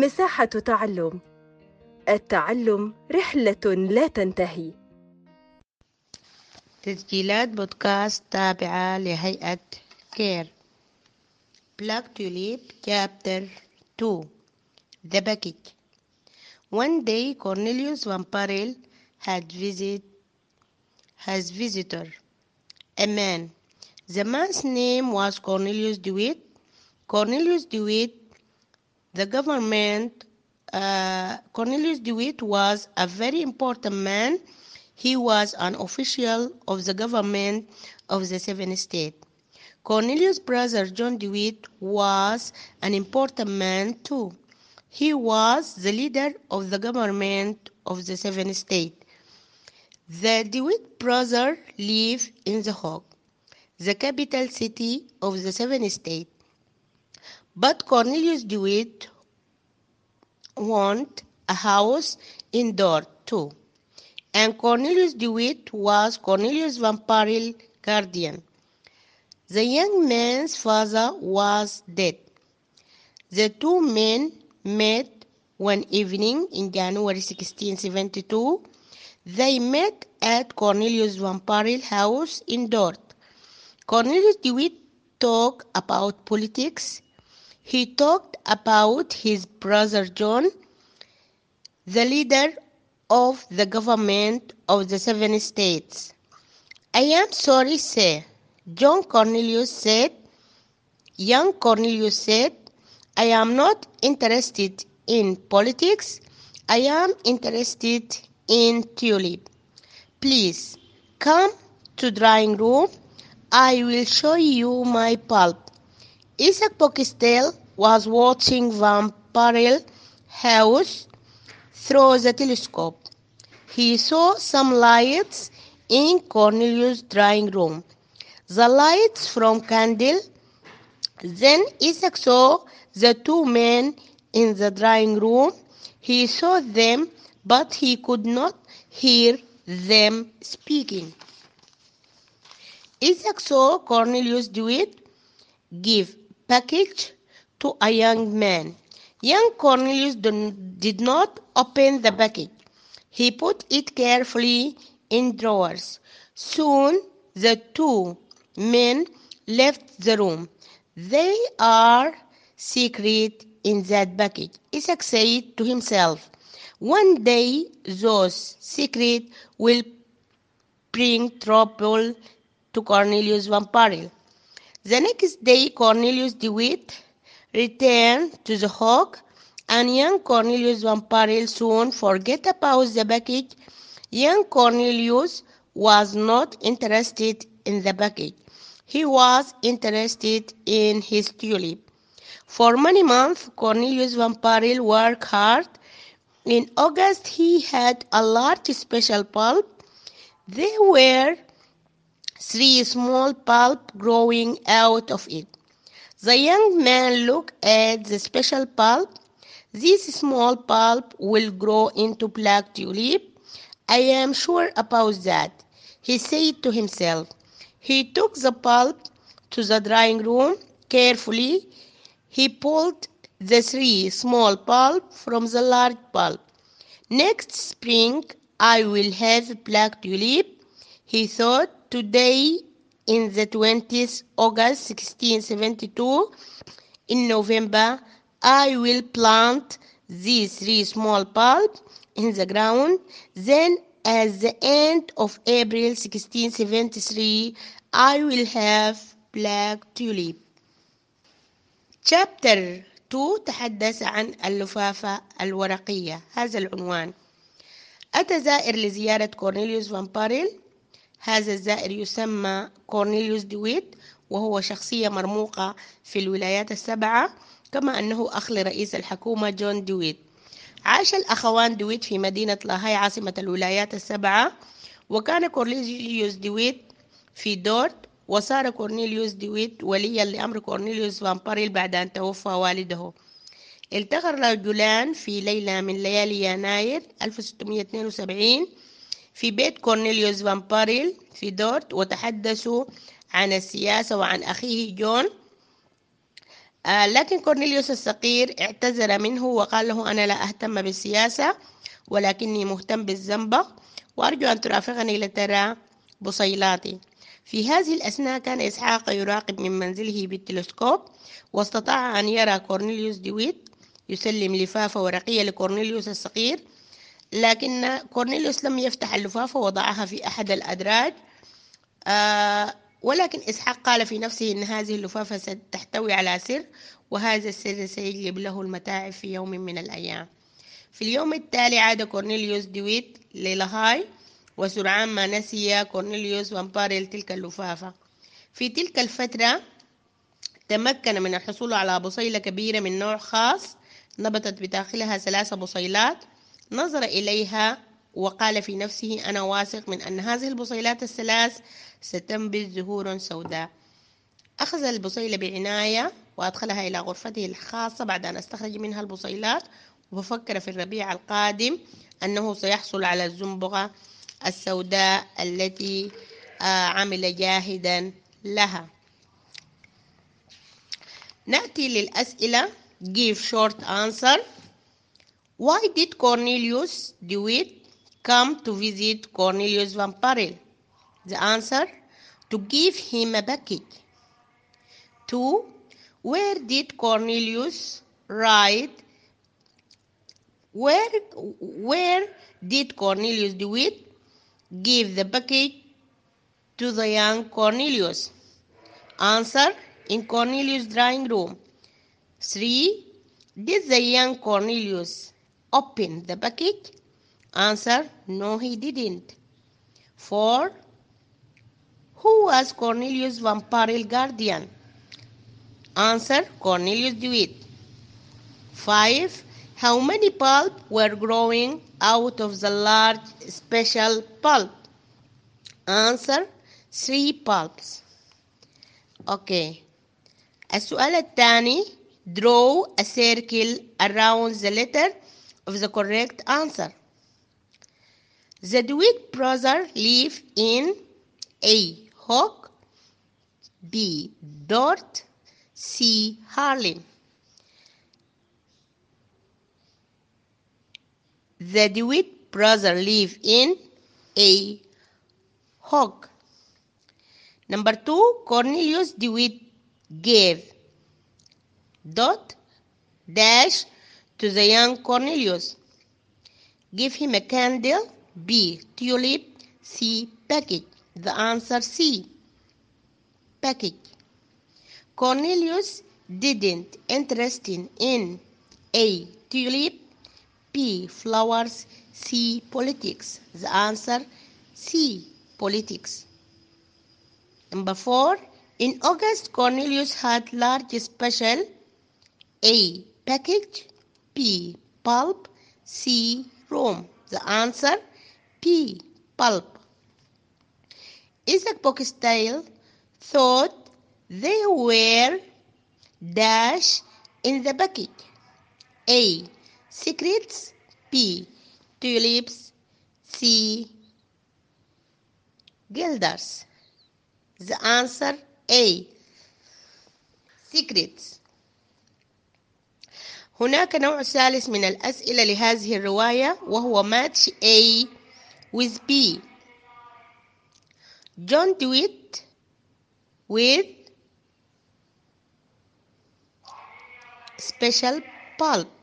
مساحة تعلم التعلم رحلة لا تنتهي تسجيلات بودكاست تابعة لهيئة كير Black Tulip Chapter 2 The Package One day Cornelius Van Parel had visit has visitor a man the man's name was Cornelius DeWitt Cornelius DeWitt the government uh, Cornelius DeWitt was a very important man he was an official of the government of the seven states Cornelius' brother John DeWitt was an important man too. He was the leader of the government of the seven states. The DeWitt brothers lived in The Hague, the capital city of the seven states. But Cornelius DeWitt wanted a house in Dort too. And Cornelius DeWitt was Cornelius Van Parel guardian. The young man's father was dead. The two men met one evening in January 1672. They met at Cornelius Van Parel's house in Dort. Cornelius DeWitt talked about politics. He talked about his brother John, the leader of the government of the seven states. I am sorry, sir. John Cornelius said, Young Cornelius said, I am not interested in politics. I am interested in tulip. Please come to drawing room. I will show you my pulp. Isaac Boxtel was watching Van Parel house through the telescope. He saw some lights in Cornelius' drawing room the lights from candle. Then Isaac saw the two men in the drawing room. He saw them, but he could not hear them speaking. Isaac saw Cornelius DeWitt, give package to a young man. Young Cornelius did not open the package. He put it carefully in drawers. Soon the two men left the room. They are secret in that package. Isaac said to himself, One day those secret will bring trouble to Cornelius Van. The next day, Cornelius DeWitt returned to the Hague, and young Cornelius Van Parel soon forget about the package. Young Cornelius was not interested in the package. He was interested in his tulip. For many months, Cornelius Van Parel worked hard. In August, he had a large special pulp. There were three small pulp growing out of it. The young man looked at the special pulp. This small pulp will grow into black tulip. I am sure about that, he said to himself. He took the pulp to the drying room carefully. He pulled the three small pulp from the large pulp. Next spring, I will have black tulip, he thought Today, in the 20th August 1672, in November, I will plant these three small pulp in the ground. Then, at the end of April 1673, I will have black tulip. Chapter 2 تحدث عن اللفافة الورقية هذا العنوان أتى زائر لزيارة كورنيليوس فان باريل هذا الزائر يسمى كورنيليوس دويت وهو شخصية مرموقة في الولايات السبعة كما أنه أخ لرئيس الحكومة جون دويت عاش الأخوان دويت في مدينة لاهاي عاصمة الولايات السبعة وكان كورنيليوس دويت في دورت وصار كورنيليوس دويت وليا لأمر كورنيليوس فان باريل بعد أن توفى والده. التقى الرجلان في ليلة من ليالي يناير 1672 في بيت كورنيليوس فان باريل في دورت وتحدثوا عن السياسة وعن أخيه جون. آه لكن كورنيليوس الصغير اعتذر منه وقال له أنا لا أهتم بالسياسة ولكني مهتم بالزنبق وأرجو أن ترافقني لترى بصيلاتي. في هذه الأثناء كان إسحاق يراقب من منزله بالتلسكوب واستطاع أن يرى كورنيليوس ديويت يسلم لفافة ورقية لكورنيليوس الصغير لكن كورنيليوس لم يفتح اللفافة ووضعها في أحد الأدراج. آه ولكن إسحاق قال في نفسه أن هذه اللفافة ستحتوي على سر وهذا السر سيجلب له المتاعب في يوم من الأيام. في اليوم التالي عاد كورنيليوس ديويت للاهاي وسرعان ما نسي كورنيليوس وامباريل تلك اللفافة. في تلك الفترة تمكن من الحصول على بصيلة كبيرة من نوع خاص نبتت بداخلها ثلاث بصيلات نظر إليها وقال في نفسه أنا واثق من أن هذه البصيلات الثلاث ستنبت زهور سوداء. أخذ البصيلة بعناية وأدخلها إلى غرفته الخاصة بعد أن استخرج منها البصيلات وفكر في الربيع القادم أنه سيحصل على الزنبغة السوداء التي عمل جاهدا لها. نأتي للأسئلة. Give short answer. Why did Cornelius DeWitt come to visit Cornelius Van Parel? The answer to give him a package. 2. Where did Cornelius write? Where, where did Cornelius DeWitt give the package to the young Cornelius? Answer in Cornelius' drawing room. 3. Did the young Cornelius open the package? Answer No, he didn't. 4. Who was Cornelius Van Parel guardian? Answer Cornelius Dewitt. 5. How many pulp were growing out of the large special pulp? Answer 3 pulps. Okay. السؤال الثاني draw a circle around the letter of the correct answer. The Dewitt brothers live in A. Hague B. Dort C. Haarlem The Dewitt brothers live in A. Hague Number two, Cornelius Dewitt gave dot dash to the young Cornelius. Give him a candle. B. Tulip. C. Package. The answer C. Package. Cornelius didn't interested in A. Tulip. B. Flowers. C. Politics. The answer C. Politics. Number four. In August, Cornelius had large special A. Package P. Pulp C. Rome. The answer P. Pulp. Isaac Boxtel thought they were dash in the bucket. A. Secrets P. Tulips C. Gilders. The answer A. Secrets. هناك نوع ثالث من الأسئلة لهذه الرواية وهو match A with B. John Dewitt with special pulp.